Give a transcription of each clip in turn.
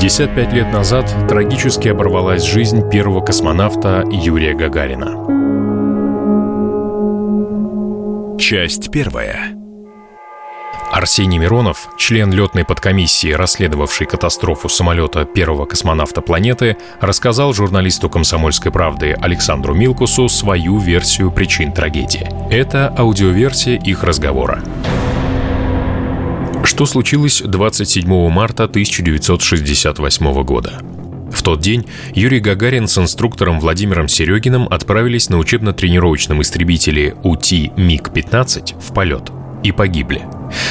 55 лет назад трагически оборвалась жизнь первого космонавта Юрия Гагарина. Часть первая. Арсений Миронов, член летной подкомиссии, расследовавшей катастрофу самолета первого космонавта планеты, рассказал журналисту «Комсомольской правды» Александру Милкусу свою версию причин трагедии. Это аудиоверсия их разговора. Что случилось 27 марта 1968 года? В тот день Юрий Гагарин с инструктором Владимиром Серегиным отправились на учебно-тренировочном истребителе УТИ МиГ-15 в полет и погибли.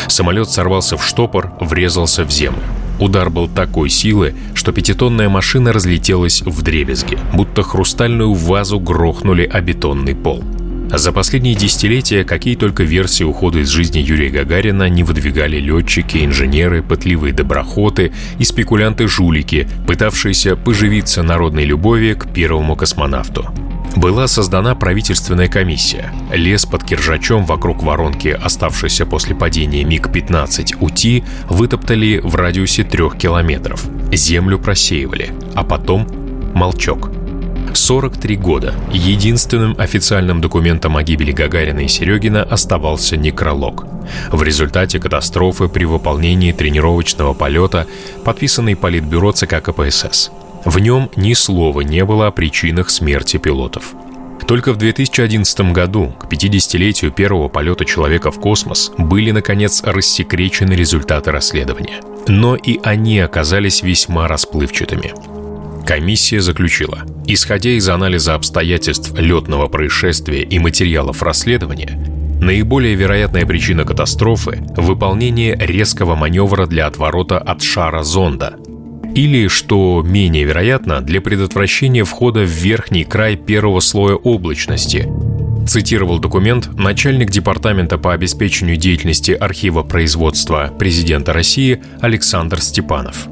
Самолет сорвался в штопор, врезался в землю. Удар был такой силы, что пятитонная машина разлетелась в дребезги, будто хрустальную вазу грохнули о бетонный пол. За последние десятилетия какие только версии ухода из жизни Юрия Гагарина не выдвигали летчики, инженеры, пытливые доброхоты и спекулянты-жулики, пытавшиеся поживиться народной любовью к первому космонавту. Была создана правительственная комиссия. Лес под Киржачом вокруг воронки, оставшейся после падения МиГ-15 УТИ, вытоптали в радиусе трех километров. Землю просеивали, а потом молчок – 43 года. Единственным официальным документом о гибели Гагарина и Серегина оставался некролог. В результате катастрофы при выполнении тренировочного полета, подписанный Политбюро ЦК КПСС. В нем ни слова не было о причинах смерти пилотов. Только в 2011 году, к 50-летию первого полета человека в космос, были, наконец, рассекречены результаты расследования. Но и они оказались весьма расплывчатыми. Комиссия заключила, исходя из анализа обстоятельств летного происшествия и материалов расследования, наиболее вероятная причина катастрофы – выполнение резкого маневра для отворота от шара зонда – или, что менее вероятно, для предотвращения входа в верхний край первого слоя облачности, цитировал документ начальник Департамента по обеспечению деятельности архива производства президента России Александр Степанов.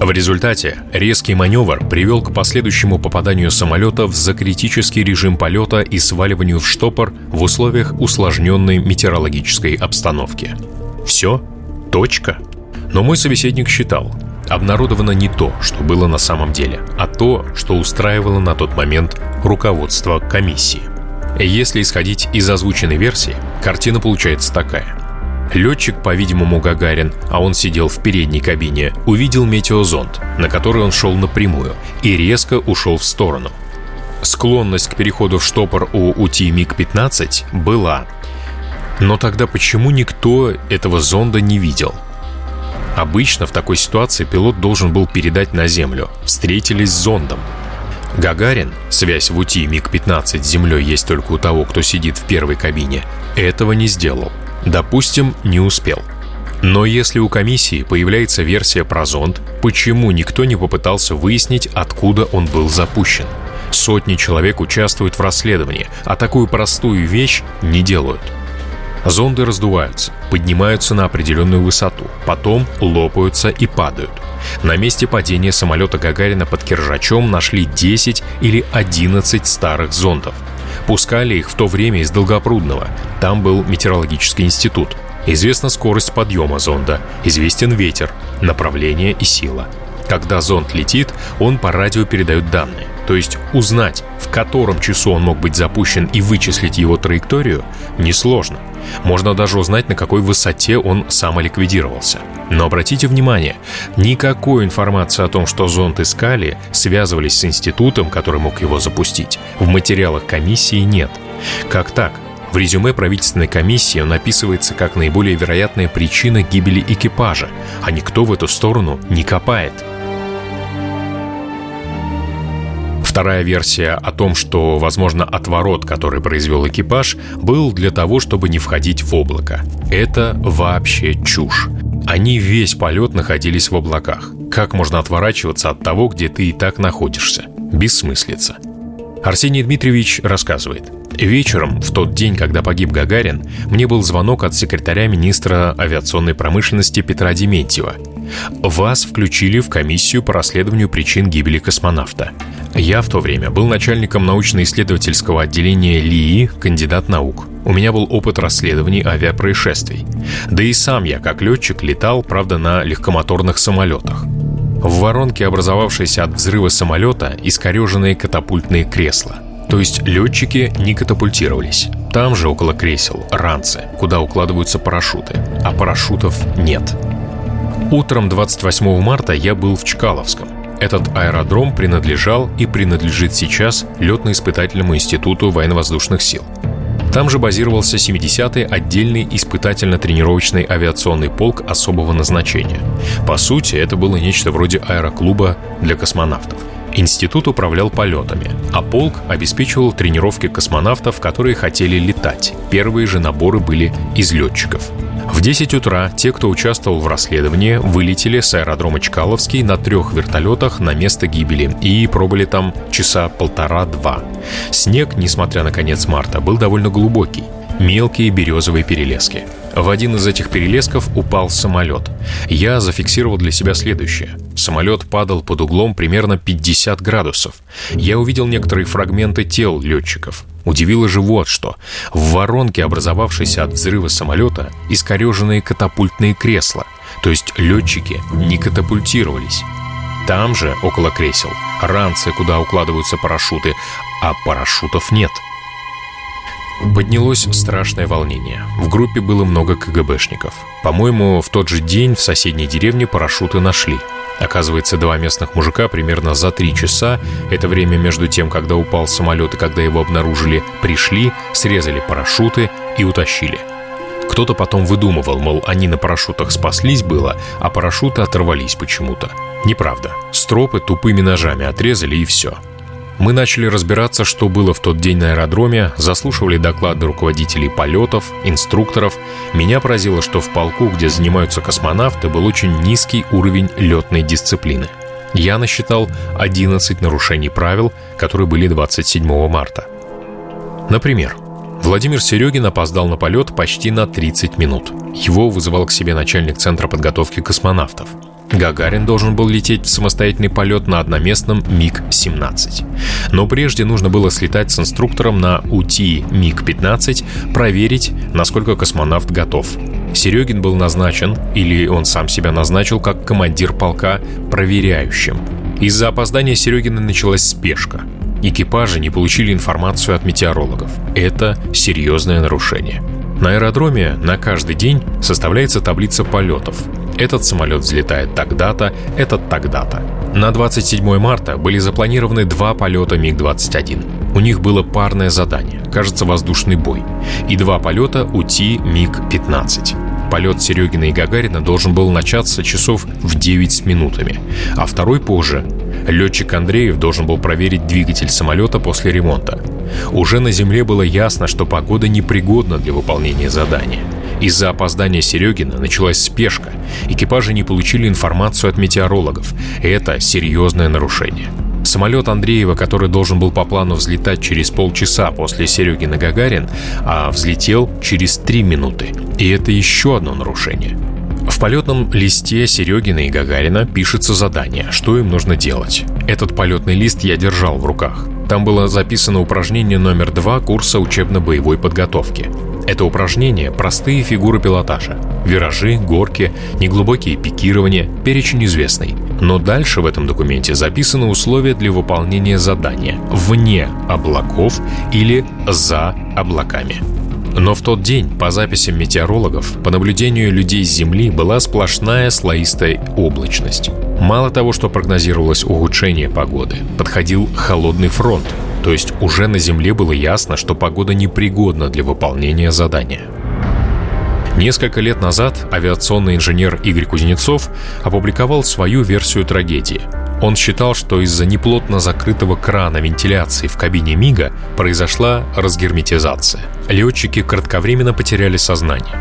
В результате резкий маневр привел к последующему попаданию самолета в закритический режим полета и сваливанию в штопор в условиях усложненной метеорологической обстановки. Все? Точка? Но мой собеседник считал, обнародовано не то, что было на самом деле, а то, что устраивало на тот момент руководство комиссии. Если исходить из озвученной версии, картина получается такая – Летчик, по-видимому, Гагарин, а он сидел в передней кабине, увидел метеозонд, на который он шел напрямую, и резко ушел в сторону. Склонность к переходу в штопор у УТИ МиГ-15 была. Но тогда почему никто этого зонда не видел? Обычно в такой ситуации пилот должен был передать на Землю. Встретились с зондом. Гагарин, связь в УТИ МиГ-15 с Землей есть только у того, кто сидит в первой кабине, этого не сделал. Допустим, не успел. Но если у комиссии появляется версия про зонд, почему никто не попытался выяснить, откуда он был запущен? Сотни человек участвуют в расследовании, а такую простую вещь не делают. Зонды раздуваются, поднимаются на определенную высоту, потом лопаются и падают. На месте падения самолета Гагарина под Киржачом нашли 10 или 11 старых зондов – Пускали их в то время из Долгопрудного. Там был метеорологический институт. Известна скорость подъема зонда, известен ветер, направление и сила. Когда зонд летит, он по радио передает данные. То есть узнать, в котором часу он мог быть запущен и вычислить его траекторию, несложно. Можно даже узнать, на какой высоте он самоликвидировался. Но обратите внимание, никакой информации о том, что зонд искали, связывались с институтом, который мог его запустить, в материалах комиссии нет. Как так? В резюме правительственной комиссии он описывается как наиболее вероятная причина гибели экипажа, а никто в эту сторону не копает. Вторая версия о том, что, возможно, отворот, который произвел экипаж, был для того, чтобы не входить в облако. Это вообще чушь. Они весь полет находились в облаках. Как можно отворачиваться от того, где ты и так находишься? Бессмыслица. Арсений Дмитриевич рассказывает. Вечером, в тот день, когда погиб Гагарин, мне был звонок от секретаря министра авиационной промышленности Петра Дементьева. Вас включили в комиссию по расследованию причин гибели космонавта. Я в то время был начальником научно-исследовательского отделения ЛИИ, кандидат наук. У меня был опыт расследований авиапроисшествий. Да и сам я, как летчик, летал, правда, на легкомоторных самолетах. В воронке, образовавшейся от взрыва самолета, искореженные катапультные кресла. То есть летчики не катапультировались. Там же, около кресел, ранцы, куда укладываются парашюты. А парашютов нет. Утром 28 марта я был в Чкаловском. Этот аэродром принадлежал и принадлежит сейчас Летно-испытательному институту военно-воздушных сил. Там же базировался 70-й отдельный испытательно-тренировочный авиационный полк особого назначения. По сути, это было нечто вроде аэроклуба для космонавтов. Институт управлял полетами, а полк обеспечивал тренировки космонавтов, которые хотели летать. Первые же наборы были из летчиков. В 10 утра те, кто участвовал в расследовании, вылетели с аэродрома Чкаловский на трех вертолетах на место гибели и пробыли там часа полтора-два. Снег, несмотря на конец марта, был довольно глубокий мелкие березовые перелески. В один из этих перелесков упал самолет. Я зафиксировал для себя следующее. Самолет падал под углом примерно 50 градусов. Я увидел некоторые фрагменты тел летчиков. Удивило же вот что. В воронке, образовавшейся от взрыва самолета, искореженные катапультные кресла. То есть летчики не катапультировались. Там же, около кресел, ранцы, куда укладываются парашюты, а парашютов нет – Поднялось страшное волнение. В группе было много КГБшников. По-моему, в тот же день в соседней деревне парашюты нашли. Оказывается, два местных мужика примерно за три часа, это время между тем, когда упал самолет и когда его обнаружили, пришли, срезали парашюты и утащили. Кто-то потом выдумывал, мол, они на парашютах спаслись было, а парашюты оторвались почему-то. Неправда. Стропы тупыми ножами отрезали и все. Мы начали разбираться, что было в тот день на аэродроме, заслушивали доклады руководителей полетов, инструкторов. Меня поразило, что в полку, где занимаются космонавты, был очень низкий уровень летной дисциплины. Я насчитал 11 нарушений правил, которые были 27 марта. Например, Владимир Серегин опоздал на полет почти на 30 минут. Его вызывал к себе начальник Центра подготовки космонавтов – Гагарин должен был лететь в самостоятельный полет на одноместном МиГ-17. Но прежде нужно было слетать с инструктором на УТИ МиГ-15, проверить, насколько космонавт готов. Серегин был назначен, или он сам себя назначил, как командир полка проверяющим. Из-за опоздания Серегина началась спешка. Экипажи не получили информацию от метеорологов. Это серьезное нарушение. На аэродроме на каждый день составляется таблица полетов. Этот самолет взлетает тогда-то, этот тогда-то. На 27 марта были запланированы два полета МиГ-21. У них было парное задание, кажется, воздушный бой, и два полета УТИ МиГ-15. Полет Серегина и Гагарина должен был начаться часов в 9 с минутами, а второй позже. Летчик Андреев должен был проверить двигатель самолета после ремонта. Уже на земле было ясно, что погода непригодна для выполнения задания – из-за опоздания Серегина началась спешка. Экипажи не получили информацию от метеорологов. Это серьезное нарушение. Самолет Андреева, который должен был по плану взлетать через полчаса после Серегина Гагарин, а взлетел через три минуты. И это еще одно нарушение. В полетном листе Серегина и Гагарина пишется задание, что им нужно делать. Этот полетный лист я держал в руках. Там было записано упражнение номер два курса учебно-боевой подготовки. Это упражнение – простые фигуры пилотажа. Виражи, горки, неглубокие пикирования, перечень известный. Но дальше в этом документе записаны условия для выполнения задания вне облаков или за облаками. Но в тот день, по записям метеорологов, по наблюдению людей с Земли была сплошная слоистая облачность. Мало того, что прогнозировалось ухудшение погоды, подходил холодный фронт, то есть уже на Земле было ясно, что погода непригодна для выполнения задания. Несколько лет назад авиационный инженер Игорь Кузнецов опубликовал свою версию трагедии. Он считал, что из-за неплотно закрытого крана вентиляции в кабине МИГа произошла разгерметизация. Летчики кратковременно потеряли сознание.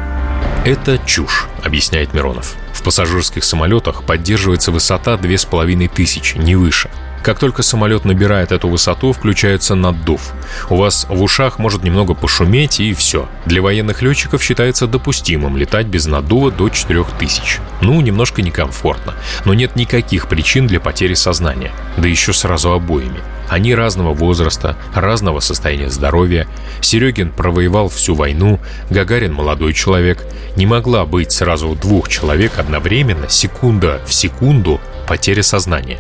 Это чушь, объясняет Миронов. В пассажирских самолетах поддерживается высота 2500, не выше – как только самолет набирает эту высоту, включается наддув. У вас в ушах может немного пошуметь и все. Для военных летчиков считается допустимым летать без наддува до 4000. Ну, немножко некомфортно, но нет никаких причин для потери сознания, да еще сразу обоими. Они разного возраста, разного состояния здоровья. Серегин провоевал всю войну, Гагарин молодой человек. Не могла быть сразу двух человек одновременно, секунда в секунду, потеря сознания.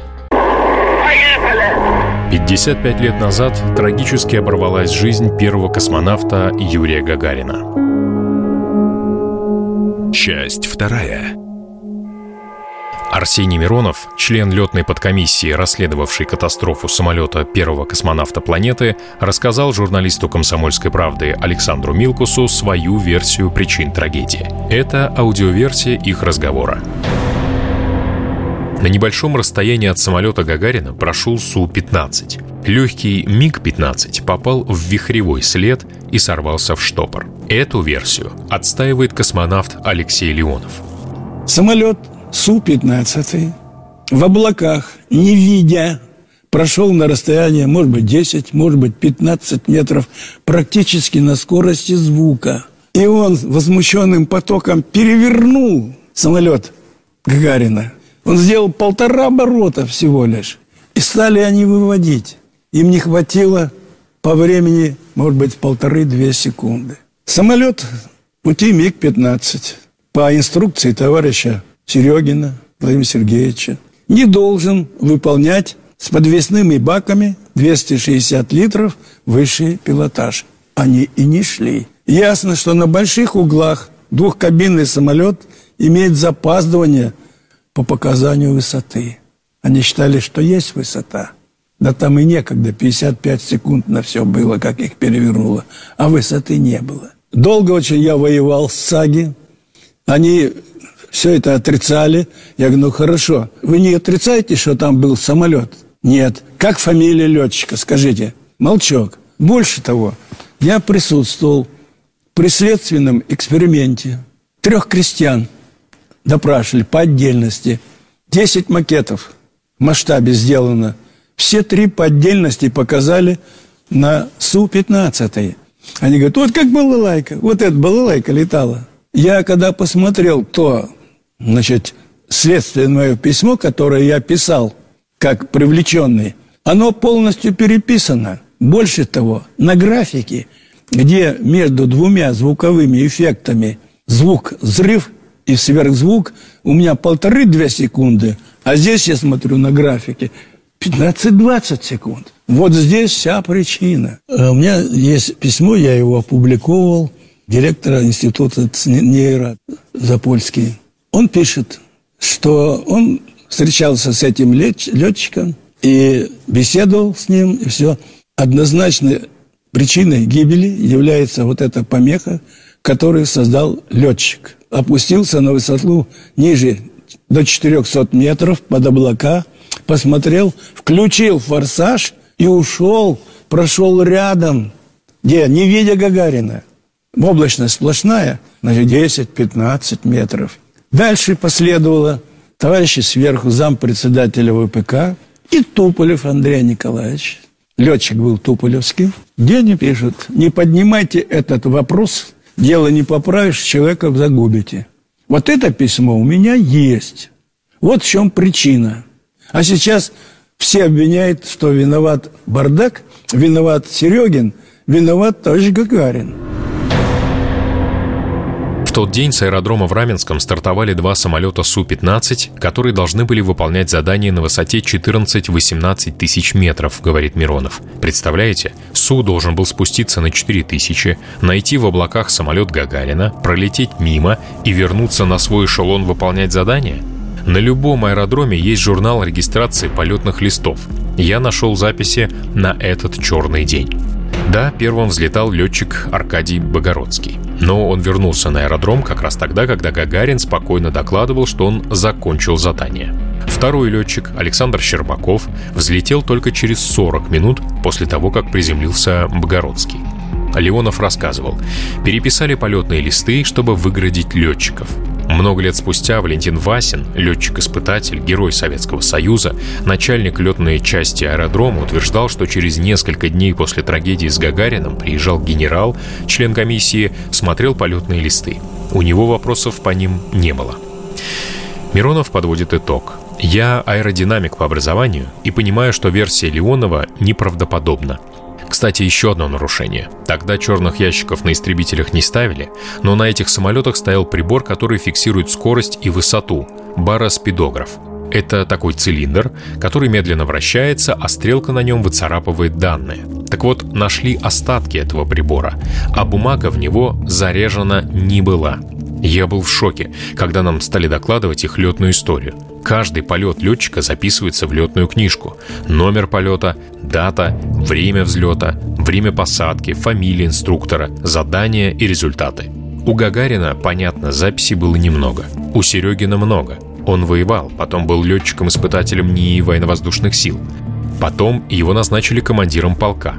55 лет назад трагически оборвалась жизнь первого космонавта Юрия Гагарина. Часть вторая. Арсений Миронов, член летной подкомиссии, расследовавший катастрофу самолета первого космонавта планеты, рассказал журналисту «Комсомольской правды» Александру Милкусу свою версию причин трагедии. Это аудиоверсия их разговора. На небольшом расстоянии от самолета Гагарина прошел Су-15. Легкий МиГ-15 попал в вихревой след и сорвался в штопор. Эту версию отстаивает космонавт Алексей Леонов. Самолет Су-15 в облаках, не видя, прошел на расстояние, может быть, 10, может быть, 15 метров, практически на скорости звука. И он возмущенным потоком перевернул самолет Гагарина. Он сделал полтора оборота всего лишь. И стали они выводить. Им не хватило по времени, может быть, полторы-две секунды. Самолет пути МиГ-15 по инструкции товарища Серегина Владимира Сергеевича не должен выполнять с подвесными баками 260 литров высший пилотаж. Они и не шли. Ясно, что на больших углах двухкабинный самолет имеет запаздывание по показанию высоты. Они считали, что есть высота. Да там и некогда, 55 секунд на все было, как их перевернуло. А высоты не было. Долго очень я воевал с САГИ. Они все это отрицали. Я говорю, ну хорошо, вы не отрицаете, что там был самолет? Нет. Как фамилия летчика, скажите? Молчок. Больше того, я присутствовал при следственном эксперименте. Трех крестьян допрашивали по отдельности. Десять макетов в масштабе сделано. Все три по отдельности показали на Су-15. Они говорят, вот как балалайка, вот эта балалайка летала. Я когда посмотрел то Значит, следственное мое письмо, которое я писал как привлеченный, оно полностью переписано. Больше того, на графике, где между двумя звуковыми эффектами звук взрыв и сверхзвук у меня полторы-две секунды, а здесь я смотрю на графике 15-20 секунд. Вот здесь вся причина. А у меня есть письмо, я его опубликовал, директора института нейро Запольский. Он пишет, что он встречался с этим летчиком и беседовал с ним, и все. Однозначно причиной гибели является вот эта помеха, которую создал летчик. Опустился на высоту ниже до 400 метров под облака, посмотрел, включил форсаж и ушел, прошел рядом, где, не видя Гагарина. Облачность сплошная, значит, 10-15 метров. Дальше последовало товарищи сверху, зампредседателя ВПК и Туполев Андрей Николаевич. Летчик был Туполевский. Где они пишут, не поднимайте этот вопрос, дело не поправишь, человека загубите. Вот это письмо у меня есть. Вот в чем причина. А сейчас все обвиняют, что виноват бардак, виноват Серегин, виноват товарищ Гагарин тот день с аэродрома в Раменском стартовали два самолета Су-15, которые должны были выполнять задание на высоте 14-18 тысяч метров, говорит Миронов. Представляете, Су должен был спуститься на 4 тысячи, найти в облаках самолет Гагарина, пролететь мимо и вернуться на свой эшелон выполнять задание? На любом аэродроме есть журнал регистрации полетных листов. Я нашел записи на этот черный день. Да, первым взлетал летчик Аркадий Богородский. Но он вернулся на аэродром как раз тогда, когда Гагарин спокойно докладывал, что он закончил задание. Второй летчик, Александр Щербаков, взлетел только через 40 минут после того, как приземлился Богородский. Леонов рассказывал, переписали полетные листы, чтобы выградить летчиков. Много лет спустя Валентин Васин, летчик-испытатель, герой Советского Союза, начальник летной части аэродрома, утверждал, что через несколько дней после трагедии с Гагарином приезжал генерал, член комиссии, смотрел полетные листы. У него вопросов по ним не было. Миронов подводит итог. «Я аэродинамик по образованию и понимаю, что версия Леонова неправдоподобна. Кстати, еще одно нарушение. Тогда черных ящиков на истребителях не ставили, но на этих самолетах стоял прибор, который фиксирует скорость и высоту – бароспидограф. Это такой цилиндр, который медленно вращается, а стрелка на нем выцарапывает данные. Так вот, нашли остатки этого прибора, а бумага в него заряжена не была. Я был в шоке, когда нам стали докладывать их летную историю. Каждый полет летчика записывается в летную книжку. Номер полета, дата, время взлета, время посадки, фамилия инструктора, задания и результаты. У Гагарина, понятно, записей было немного. У Серегина много. Он воевал, потом был летчиком-испытателем НИИ военно-воздушных сил. Потом его назначили командиром полка.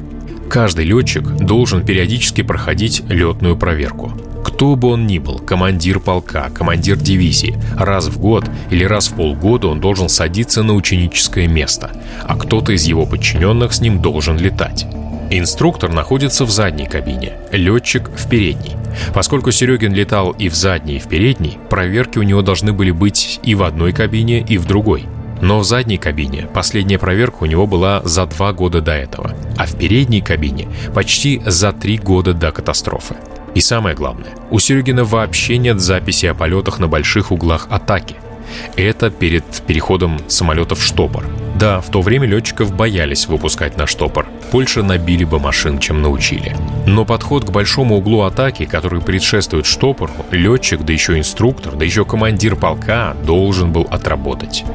Каждый летчик должен периодически проходить летную проверку. Кто бы он ни был, командир полка, командир дивизии, раз в год или раз в полгода он должен садиться на ученическое место, а кто-то из его подчиненных с ним должен летать. Инструктор находится в задней кабине, летчик в передней. Поскольку Серегин летал и в задней, и в передней, проверки у него должны были быть и в одной кабине, и в другой. Но в задней кабине последняя проверка у него была за два года до этого, а в передней кабине почти за три года до катастрофы. И самое главное, у Серегина вообще нет записи о полетах на больших углах атаки. Это перед переходом самолета в штопор. Да, в то время летчиков боялись выпускать на штопор. Больше набили бы машин, чем научили. Но подход к большому углу атаки, который предшествует штопору, летчик, да еще инструктор, да еще командир полка должен был отработать.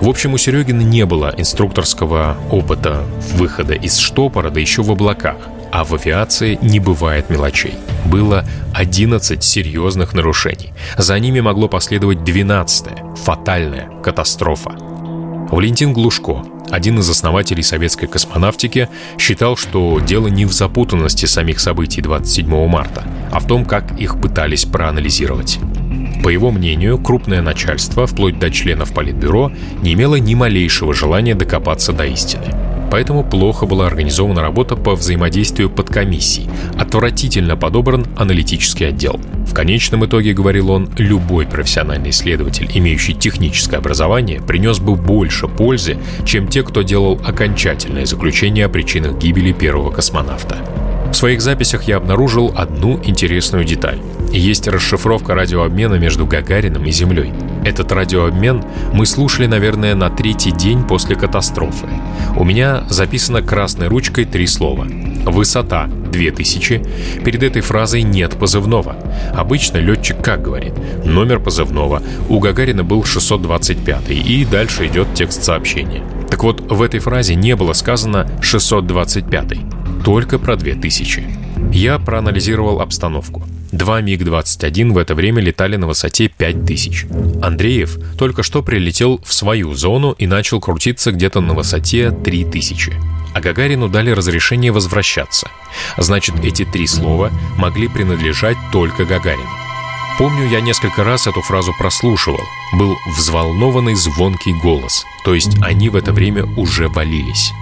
В общем, у Серегина не было инструкторского опыта выхода из штопора, да еще в облаках а в авиации не бывает мелочей. Было 11 серьезных нарушений. За ними могло последовать 12 фатальная катастрофа. Валентин Глушко, один из основателей советской космонавтики, считал, что дело не в запутанности самих событий 27 марта, а в том, как их пытались проанализировать. По его мнению, крупное начальство, вплоть до членов Политбюро, не имело ни малейшего желания докопаться до истины поэтому плохо была организована работа по взаимодействию подкомиссий, отвратительно подобран аналитический отдел. В конечном итоге, говорил он, любой профессиональный исследователь, имеющий техническое образование, принес бы больше пользы, чем те, кто делал окончательное заключение о причинах гибели первого космонавта. В своих записях я обнаружил одну интересную деталь. Есть расшифровка радиообмена между Гагарином и Землей. Этот радиообмен мы слушали, наверное, на третий день после катастрофы. У меня записано красной ручкой три слова. Высота 2000. Перед этой фразой нет позывного. Обычно летчик как говорит? Номер позывного. У Гагарина был 625 и дальше идет текст сообщения. Так вот, в этой фразе не было сказано 625 только про 2000. Я проанализировал обстановку. Два МиГ-21 в это время летали на высоте 5000. Андреев только что прилетел в свою зону и начал крутиться где-то на высоте 3000. А Гагарину дали разрешение возвращаться. Значит, эти три слова могли принадлежать только Гагарину. Помню, я несколько раз эту фразу прослушивал. Был взволнованный звонкий голос. То есть они в это время уже валились.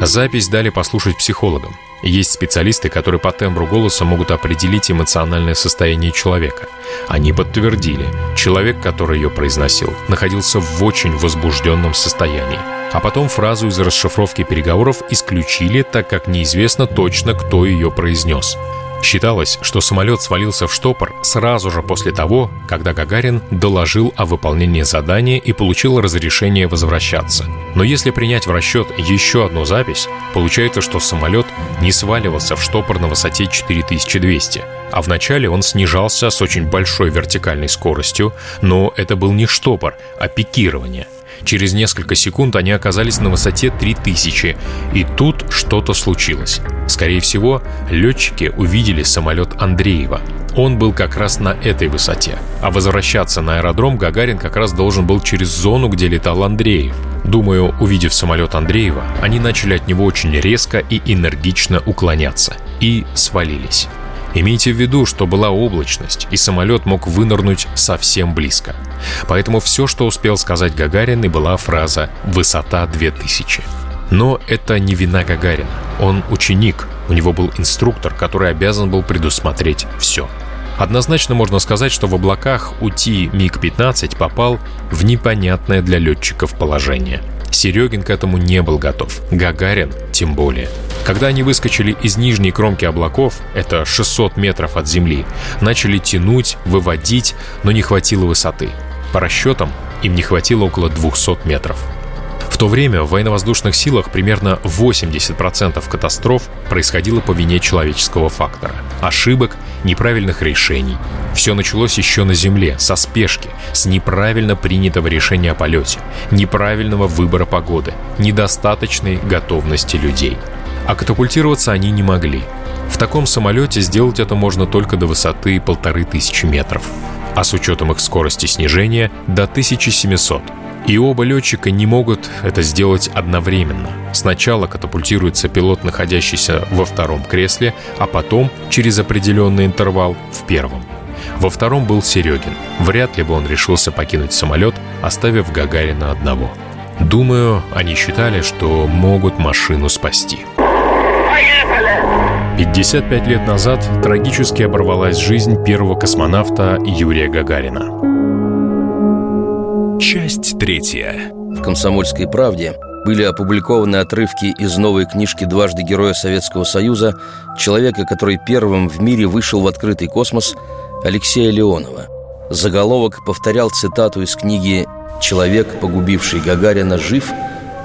Запись дали послушать психологам. Есть специалисты, которые по тембру голоса могут определить эмоциональное состояние человека. Они подтвердили, человек, который ее произносил, находился в очень возбужденном состоянии. А потом фразу из расшифровки переговоров исключили, так как неизвестно точно, кто ее произнес. Считалось, что самолет свалился в штопор сразу же после того, когда Гагарин доложил о выполнении задания и получил разрешение возвращаться. Но если принять в расчет еще одну запись, получается, что самолет не сваливался в штопор на высоте 4200, а вначале он снижался с очень большой вертикальной скоростью, но это был не штопор, а пикирование – Через несколько секунд они оказались на высоте 3000, и тут что-то случилось. Скорее всего, летчики увидели самолет Андреева. Он был как раз на этой высоте, а возвращаться на аэродром Гагарин как раз должен был через зону, где летал Андреев. Думаю, увидев самолет Андреева, они начали от него очень резко и энергично уклоняться и свалились. Имейте в виду, что была облачность, и самолет мог вынырнуть совсем близко. Поэтому все, что успел сказать Гагарин, и была фраза «высота 2000». Но это не вина Гагарина. Он ученик, у него был инструктор, который обязан был предусмотреть все. Однозначно можно сказать, что в облаках УТИ МиГ-15 попал в непонятное для летчиков положение – Серегин к этому не был готов. Гагарин тем более. Когда они выскочили из нижней кромки облаков, это 600 метров от земли, начали тянуть, выводить, но не хватило высоты. По расчетам, им не хватило около 200 метров. В то время в военно-воздушных силах примерно 80% катастроф происходило по вине человеческого фактора. Ошибок, неправильных решений. Все началось еще на Земле, со спешки, с неправильно принятого решения о полете, неправильного выбора погоды, недостаточной готовности людей. А катапультироваться они не могли. В таком самолете сделать это можно только до высоты полторы тысячи метров, а с учетом их скорости снижения до 1700 и оба летчика не могут это сделать одновременно. Сначала катапультируется пилот, находящийся во втором кресле, а потом, через определенный интервал, в первом. Во втором был Серегин. Вряд ли бы он решился покинуть самолет, оставив Гагарина одного. Думаю, они считали, что могут машину спасти. 55 лет назад трагически оборвалась жизнь первого космонавта Юрия Гагарина. Часть третья. В «Комсомольской правде» были опубликованы отрывки из новой книжки «Дважды Героя Советского Союза» человека, который первым в мире вышел в открытый космос, Алексея Леонова. Заголовок повторял цитату из книги «Человек, погубивший Гагарина, жив»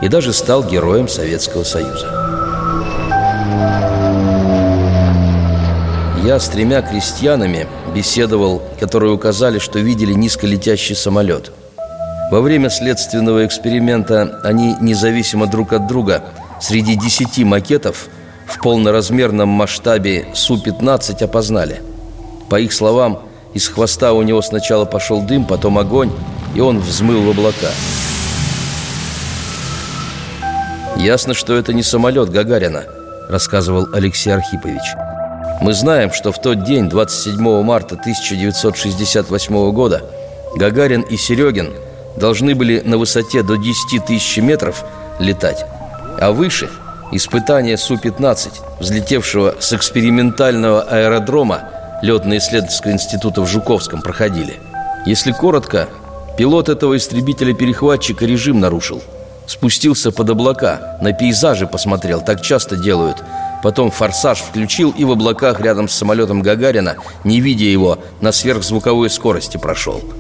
и даже стал героем Советского Союза. Я с тремя крестьянами беседовал, которые указали, что видели низколетящий самолет – во время следственного эксперимента они независимо друг от друга среди десяти макетов в полноразмерном масштабе Су-15 опознали. По их словам, из хвоста у него сначала пошел дым, потом огонь, и он взмыл в облака. «Ясно, что это не самолет Гагарина», – рассказывал Алексей Архипович. «Мы знаем, что в тот день, 27 марта 1968 года, Гагарин и Серегин – должны были на высоте до 10 тысяч метров летать, а выше – испытания Су-15, взлетевшего с экспериментального аэродрома летно-исследовательского института в Жуковском проходили. Если коротко, пилот этого истребителя-перехватчика режим нарушил. Спустился под облака, на пейзажи посмотрел, так часто делают. Потом форсаж включил и в облаках рядом с самолетом Гагарина, не видя его, на сверхзвуковой скорости прошел –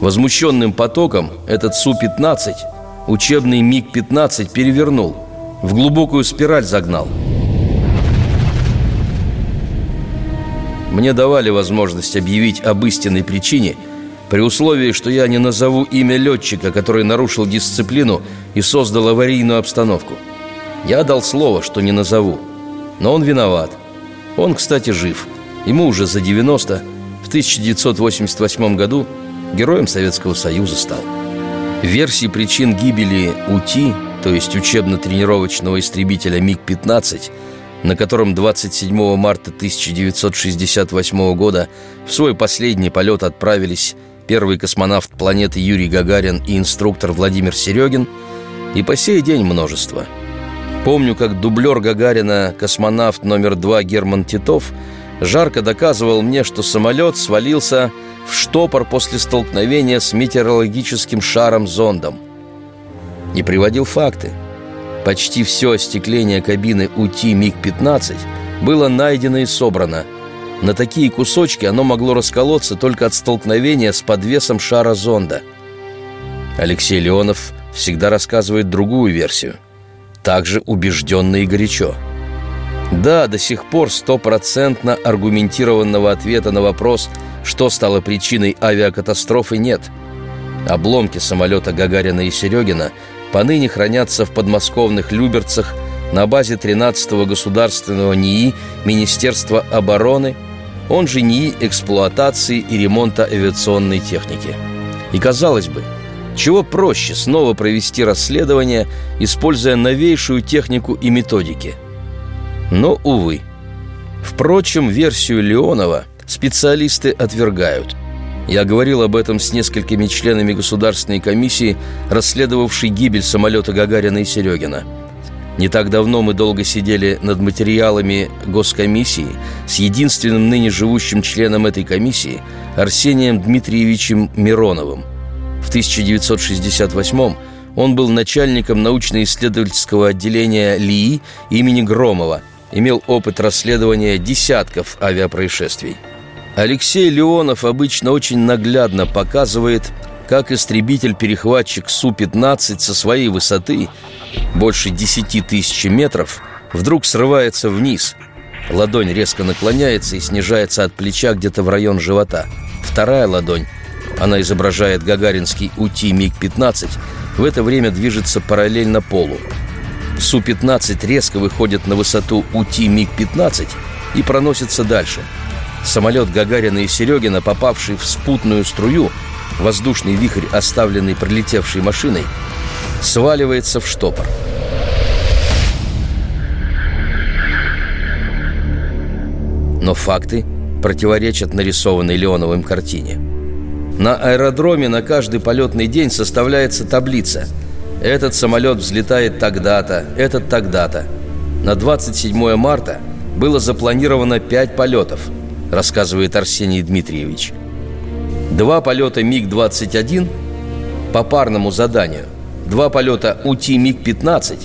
Возмущенным потоком этот Су-15 учебный МиГ-15 перевернул, в глубокую спираль загнал. Мне давали возможность объявить об истинной причине при условии, что я не назову имя летчика, который нарушил дисциплину и создал аварийную обстановку. Я дал слово, что не назову. Но он виноват. Он, кстати, жив. Ему уже за 90. В 1988 году героем Советского Союза стал. Версии причин гибели УТИ, то есть учебно-тренировочного истребителя МиГ-15, на котором 27 марта 1968 года в свой последний полет отправились первый космонавт планеты Юрий Гагарин и инструктор Владимир Серегин, и по сей день множество. Помню, как дублер Гагарина, космонавт номер два Герман Титов, жарко доказывал мне, что самолет свалился в штопор после столкновения с метеорологическим шаром-зондом. Не приводил факты. Почти все остекление кабины УТИ МиГ-15 было найдено и собрано. На такие кусочки оно могло расколоться только от столкновения с подвесом шара зонда. Алексей Леонов всегда рассказывает другую версию. Также убежденно и горячо. Да, до сих пор стопроцентно аргументированного ответа на вопрос – что стало причиной авиакатастрофы, нет. Обломки самолета Гагарина и Серегина поныне хранятся в подмосковных Люберцах на базе 13-го государственного НИИ Министерства обороны, он же НИИ эксплуатации и ремонта авиационной техники. И казалось бы, чего проще снова провести расследование, используя новейшую технику и методики. Но, увы. Впрочем, версию Леонова специалисты отвергают. Я говорил об этом с несколькими членами государственной комиссии, расследовавшей гибель самолета Гагарина и Серегина. Не так давно мы долго сидели над материалами госкомиссии с единственным ныне живущим членом этой комиссии Арсением Дмитриевичем Мироновым. В 1968 он был начальником научно-исследовательского отделения ЛИИ имени Громова, имел опыт расследования десятков авиапроисшествий – Алексей Леонов обычно очень наглядно показывает, как истребитель-перехватчик Су-15 со своей высоты, больше 10 тысяч метров, вдруг срывается вниз. Ладонь резко наклоняется и снижается от плеча где-то в район живота. Вторая ладонь, она изображает гагаринский УТИ МиГ-15, в это время движется параллельно полу. Су-15 резко выходит на высоту УТИ МиГ-15 и проносится дальше. Самолет Гагарина и Серегина, попавший в спутную струю, воздушный вихрь, оставленный пролетевшей машиной, сваливается в штопор. Но факты противоречат нарисованной Леоновым картине. На аэродроме на каждый полетный день составляется таблица. Этот самолет взлетает тогда-то, этот тогда-то. На 27 марта было запланировано 5 полетов, рассказывает Арсений Дмитриевич. Два полета МиГ-21 по парному заданию, два полета УТИ МиГ-15.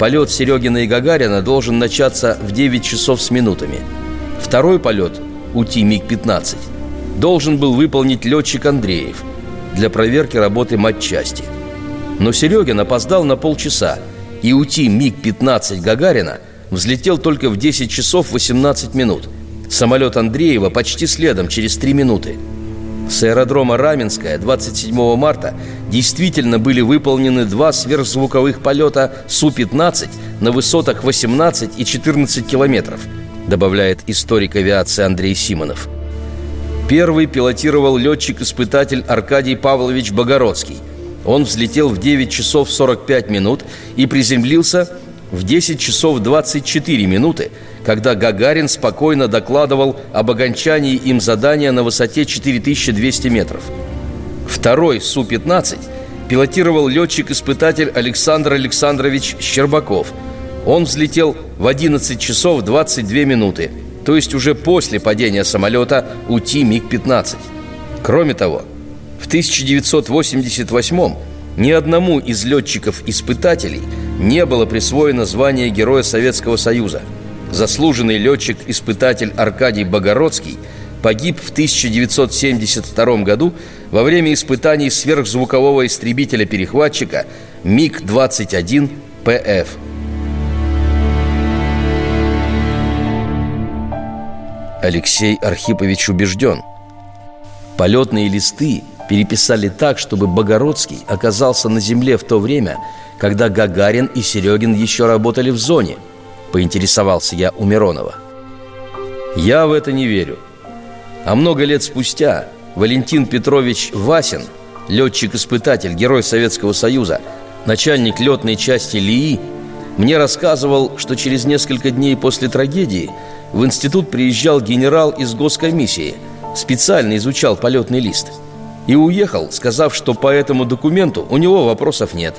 Полет Серегина и Гагарина должен начаться в 9 часов с минутами. Второй полет УТИ МиГ-15 должен был выполнить летчик Андреев для проверки работы матчасти. Но Серегин опоздал на полчаса, и УТИ МиГ-15 Гагарина взлетел только в 10 часов 18 минут. Самолет Андреева почти следом, через 3 минуты – с аэродрома Раменская 27 марта действительно были выполнены два сверхзвуковых полета Су-15 на высотах 18 и 14 километров, добавляет историк авиации Андрей Симонов. Первый пилотировал летчик-испытатель Аркадий Павлович Богородский. Он взлетел в 9 часов 45 минут и приземлился в 10 часов 24 минуты – когда Гагарин спокойно докладывал об окончании им задания на высоте 4200 метров. Второй Су-15 пилотировал летчик-испытатель Александр Александрович Щербаков. Он взлетел в 11 часов 22 минуты, то есть уже после падения самолета УТИ МиГ-15. Кроме того, в 1988 ни одному из летчиков-испытателей не было присвоено звание Героя Советского Союза – заслуженный летчик-испытатель Аркадий Богородский погиб в 1972 году во время испытаний сверхзвукового истребителя-перехватчика МиГ-21ПФ. Алексей Архипович убежден. Полетные листы переписали так, чтобы Богородский оказался на земле в то время, когда Гагарин и Серегин еще работали в зоне – Поинтересовался я у Миронова Я в это не верю А много лет спустя Валентин Петрович Васин Летчик-испытатель, герой Советского Союза Начальник летной части ЛИИ Мне рассказывал, что через несколько дней после трагедии В институт приезжал генерал из госкомиссии Специально изучал полетный лист И уехал, сказав, что по этому документу у него вопросов нет.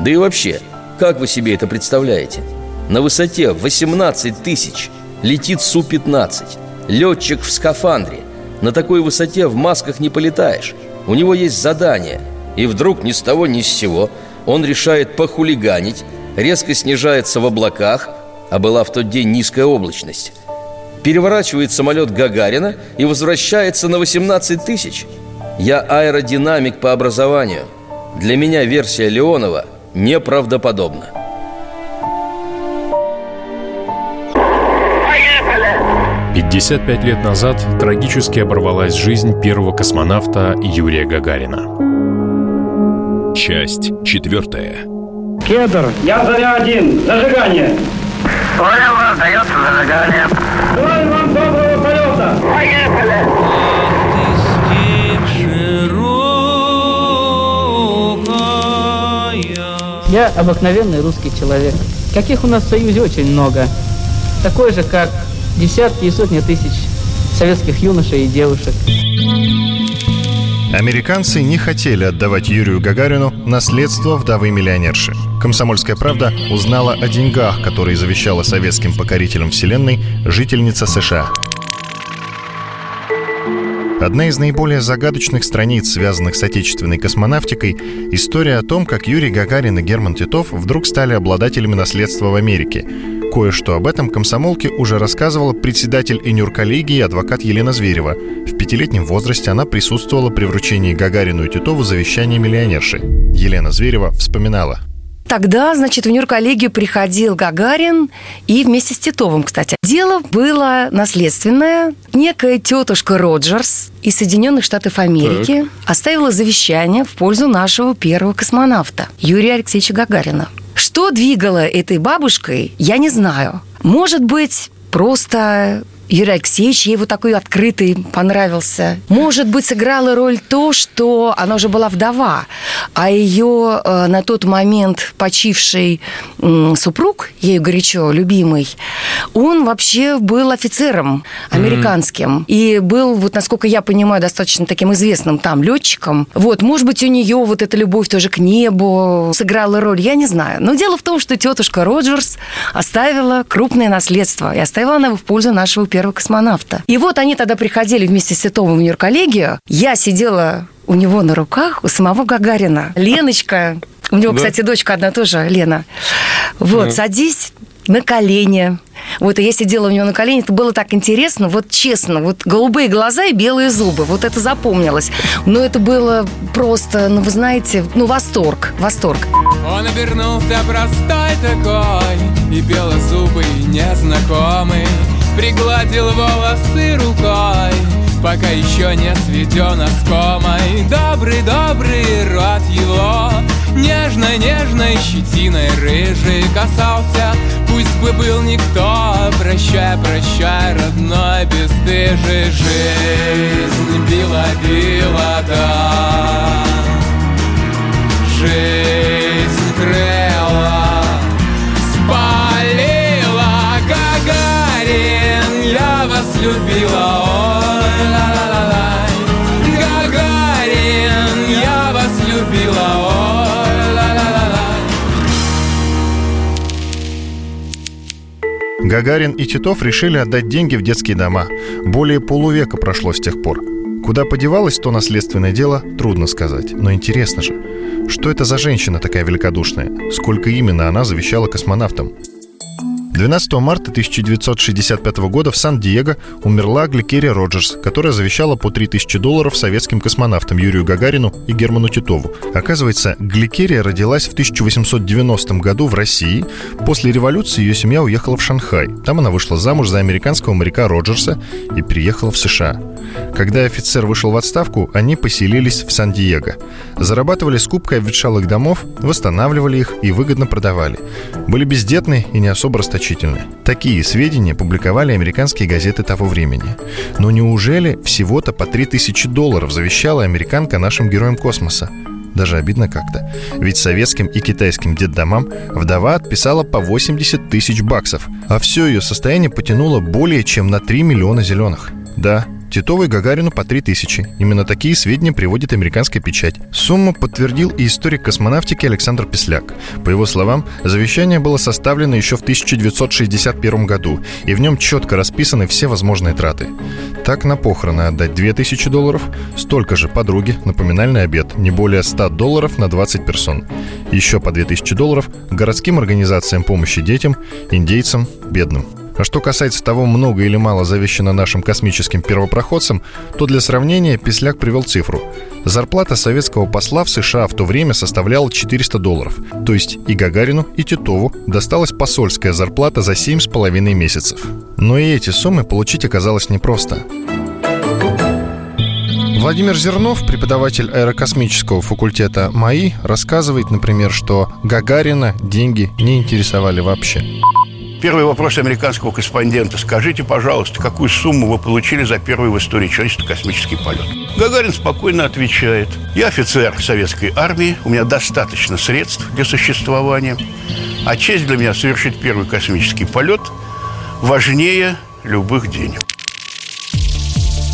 Да и вообще, как вы себе это представляете? На высоте 18 тысяч летит Су-15 Летчик в скафандре. На такой высоте в масках не полетаешь. У него есть задание И вдруг ни с того ни с сего Он решает похулиганить Резко снижается в облаках А была в тот день низкая облачность. Переворачивает самолет Гагарина И возвращается на 18 тысяч. Я аэродинамик по образованию. Для меня версия Леонова неправдоподобна. 55 лет назад трагически оборвалась жизнь первого космонавта Юрия Гагарина. Часть четвертая. Кедр, я заря один. Зажигание. Понял, раздается зажигание. Желаю вам доброго полета. Поехали. Я обыкновенный русский человек. Каких у нас в Союзе очень много. Такой же, как десятки и сотни тысяч советских юношей и девушек. Американцы не хотели отдавать Юрию Гагарину наследство вдовы миллионерши. «Комсомольская правда» узнала о деньгах, которые завещала советским покорителям Вселенной жительница США. Одна из наиболее загадочных страниц, связанных с отечественной космонавтикой, история о том, как Юрий Гагарин и Герман Титов вдруг стали обладателями наследства в Америке. Кое-что об этом комсомолке уже рассказывала председатель инюрколлегии адвокат Елена Зверева. В пятилетнем возрасте она присутствовала при вручении Гагарину и Титову завещания миллионерши. Елена Зверева вспоминала. Тогда, значит, в Нюрколлегию приходил Гагарин и вместе с Титовым, кстати. Дело было наследственное. Некая тетушка Роджерс из Соединенных Штатов Америки так. оставила завещание в пользу нашего первого космонавта Юрия Алексеевича Гагарина. Что двигало этой бабушкой, я не знаю. Может быть, просто Юрий Алексеевич, ей вот такой открытый понравился. Может быть, сыграла роль то, что она уже была вдова, а ее э, на тот момент почивший э, супруг, ею горячо любимый, он вообще был офицером американским. Mm-hmm. И был, вот насколько я понимаю, достаточно таким известным там летчиком. Вот, может быть, у нее вот эта любовь тоже к небу сыграла роль, я не знаю. Но дело в том, что тетушка Роджерс оставила крупное наследство. И оставила она его в пользу нашего первого первого космонавта. И вот они тогда приходили вместе с Титовым в Нью-Коллегию. Я сидела у него на руках, у самого Гагарина. Леночка, у него, да. кстати, дочка одна тоже, Лена. Вот, да. садись на колени. Вот, и я сидела у него на колени, это было так интересно, вот честно, вот голубые глаза и белые зубы, вот это запомнилось. Но это было просто, ну, вы знаете, ну, восторг, восторг. Он обернулся простой такой, и белозубый незнакомый, Пригладил волосы рукой Пока еще не сведен оскомой. Добрый-добрый рот его Нежной-нежной щетиной рыжий касался. Пусть бы был никто Прощай, прощай, родной бесстыжий Жизнь била-била, да. Жизнь крыла любила, ой, ла ла ла ла Гагарин, я вас любила, ой, ла ла ла ла Гагарин и Титов решили отдать деньги в детские дома. Более полувека прошло с тех пор. Куда подевалось то наследственное дело, трудно сказать. Но интересно же, что это за женщина такая великодушная? Сколько именно она завещала космонавтам? 12 марта 1965 года в Сан-Диего умерла Гликерия Роджерс, которая завещала по 3000 долларов советским космонавтам Юрию Гагарину и Герману Титову. Оказывается, Гликерия родилась в 1890 году в России. После революции ее семья уехала в Шанхай. Там она вышла замуж за американского моряка Роджерса и переехала в США. Когда офицер вышел в отставку, они поселились в Сан-Диего. Зарабатывали скупкой обветшалых домов, восстанавливали их и выгодно продавали. Были бездетны и не особо расточительны значительны. Такие сведения публиковали американские газеты того времени. Но неужели всего-то по 3000 долларов завещала американка нашим героям космоса? Даже обидно как-то. Ведь советским и китайским детдомам вдова отписала по 80 тысяч баксов, а все ее состояние потянуло более чем на 3 миллиона зеленых. Да, Титовой Гагарину по 3000. Именно такие сведения приводит американская печать. Сумму подтвердил и историк космонавтики Александр Песляк. По его словам, завещание было составлено еще в 1961 году, и в нем четко расписаны все возможные траты. Так на похороны отдать 2000 долларов, столько же подруге на поминальный обед, не более 100 долларов на 20 персон. Еще по 2000 долларов городским организациям помощи детям, индейцам, бедным. А что касается того, много или мало завещано нашим космическим первопроходцам, то для сравнения Песляк привел цифру. Зарплата советского посла в США в то время составляла 400 долларов. То есть и Гагарину, и Титову досталась посольская зарплата за 7,5 месяцев. Но и эти суммы получить оказалось непросто. Владимир Зернов, преподаватель аэрокосмического факультета МАИ, рассказывает, например, что Гагарина деньги не интересовали вообще. Первый вопрос американского корреспондента. Скажите, пожалуйста, какую сумму вы получили за первый в истории человечества космический полет? Гагарин спокойно отвечает. Я офицер советской армии, у меня достаточно средств для существования, а честь для меня совершить первый космический полет важнее любых денег.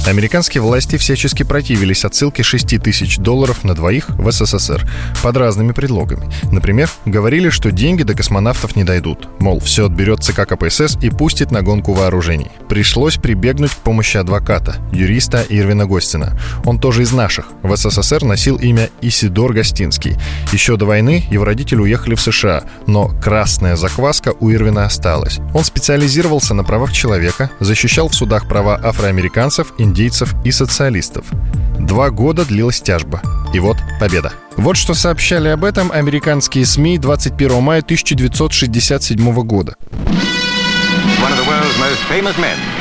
Американские власти всячески противились отсылке 6 тысяч долларов на двоих в СССР под разными предлогами. Например, говорили, что деньги до космонавтов не дойдут. Мол, все отберется как КПСС и пустит на гонку вооружений. Пришлось прибегнуть к помощи адвоката, юриста Ирвина Гостина. Он тоже из наших. В СССР носил имя Исидор Гостинский. Еще до войны его родители уехали в США, но красная закваска у Ирвина осталась. Он специализировался на правах человека, защищал в судах права афроамериканцев, индейцев и социалистов. Два года длилась тяжба. И вот победа. Вот что сообщали об этом американские СМИ 21 мая 1967 года.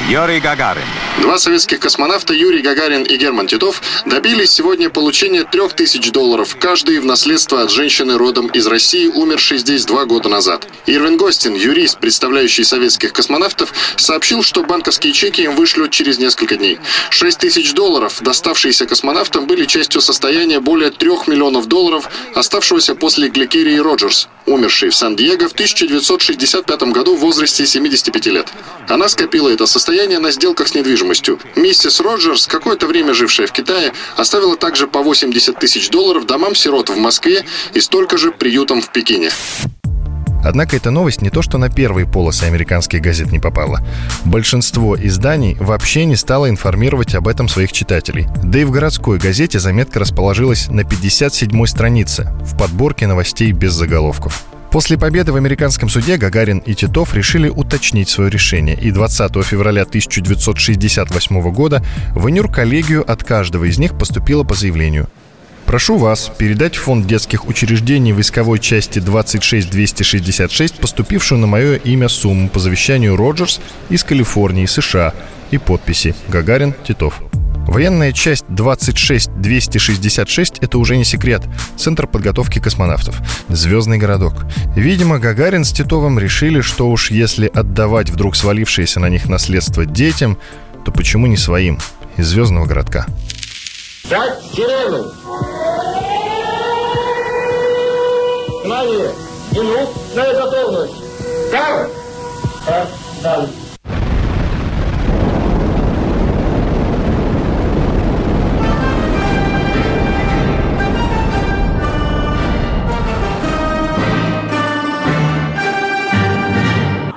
Юрий Гагарин. Два советских космонавта Юрий Гагарин и Герман Титов добились сегодня получения трех тысяч долларов каждый в наследство от женщины родом из России, умершей здесь два года назад. Ирвин Гостин, юрист, представляющий советских космонавтов, сообщил, что банковские чеки им вышлют через несколько дней. Шесть тысяч долларов, доставшиеся космонавтам, были частью состояния более трех миллионов долларов, оставшегося после Гликерии Роджерс, умершей в Сан-Диего в 1965 году в возрасте 75 лет. Она скопила это состояние на сделках с недвижимостью. Миссис Роджерс, какое-то время жившая в Китае, оставила также по 80 тысяч долларов домам-сирот в Москве и столько же приютам в Пекине. Однако эта новость не то что на первые полосы американских газет не попала. Большинство изданий вообще не стало информировать об этом своих читателей. Да и в городской газете заметка расположилась на 57-й странице в подборке новостей без заголовков. После победы в американском суде Гагарин и Титов решили уточнить свое решение, и 20 февраля 1968 года в Инюр-коллегию от каждого из них поступило по заявлению. Прошу вас передать в фонд детских учреждений войсковой части 26266 поступившую на мое имя сумму по завещанию Роджерс из Калифорнии, США и подписи «Гагарин, Титов». Военная часть 26266 – это уже не секрет. Центр подготовки космонавтов. Звездный городок. Видимо, Гагарин с Титовым решили, что уж если отдавать вдруг свалившееся на них наследство детям, то почему не своим, из звездного городка? Дать сирену! Внимание! Минутная готовность! Да! Да,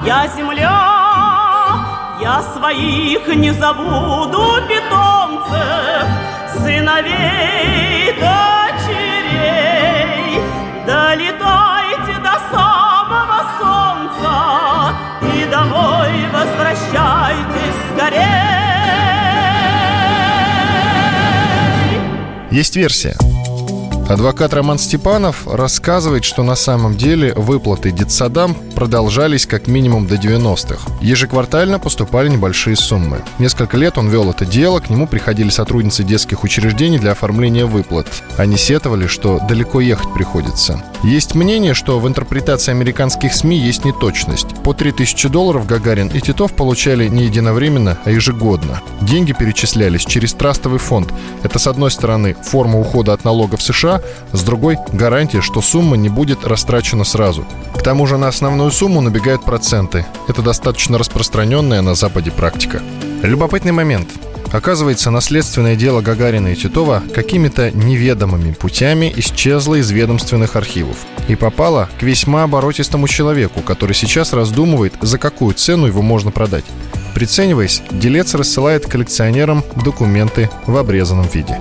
Я земля, я своих не забуду питомцев, сыновей, дочерей. Долетайте до самого солнца и домой возвращайтесь скорей. Есть версия. Адвокат Роман Степанов рассказывает, что на самом деле выплаты детсадам продолжались как минимум до 90-х. Ежеквартально поступали небольшие суммы. Несколько лет он вел это дело, к нему приходили сотрудницы детских учреждений для оформления выплат. Они сетовали, что далеко ехать приходится. Есть мнение, что в интерпретации американских СМИ есть неточность. По 3000 долларов Гагарин и Титов получали не единовременно, а ежегодно. Деньги перечислялись через трастовый фонд. Это, с одной стороны, форма ухода от налогов США, с другой – гарантия, что сумма не будет растрачена сразу. К тому же на основную сумму набегают проценты. Это достаточно распространенная на Западе практика. Любопытный момент. Оказывается, наследственное дело Гагарина и Титова какими-то неведомыми путями исчезло из ведомственных архивов и попало к весьма оборотистому человеку, который сейчас раздумывает, за какую цену его можно продать. Прицениваясь, делец рассылает коллекционерам документы в обрезанном виде.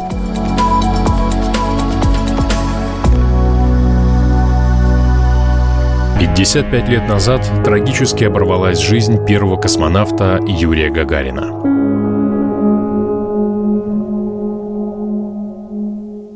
55 лет назад трагически оборвалась жизнь первого космонавта Юрия Гагарина.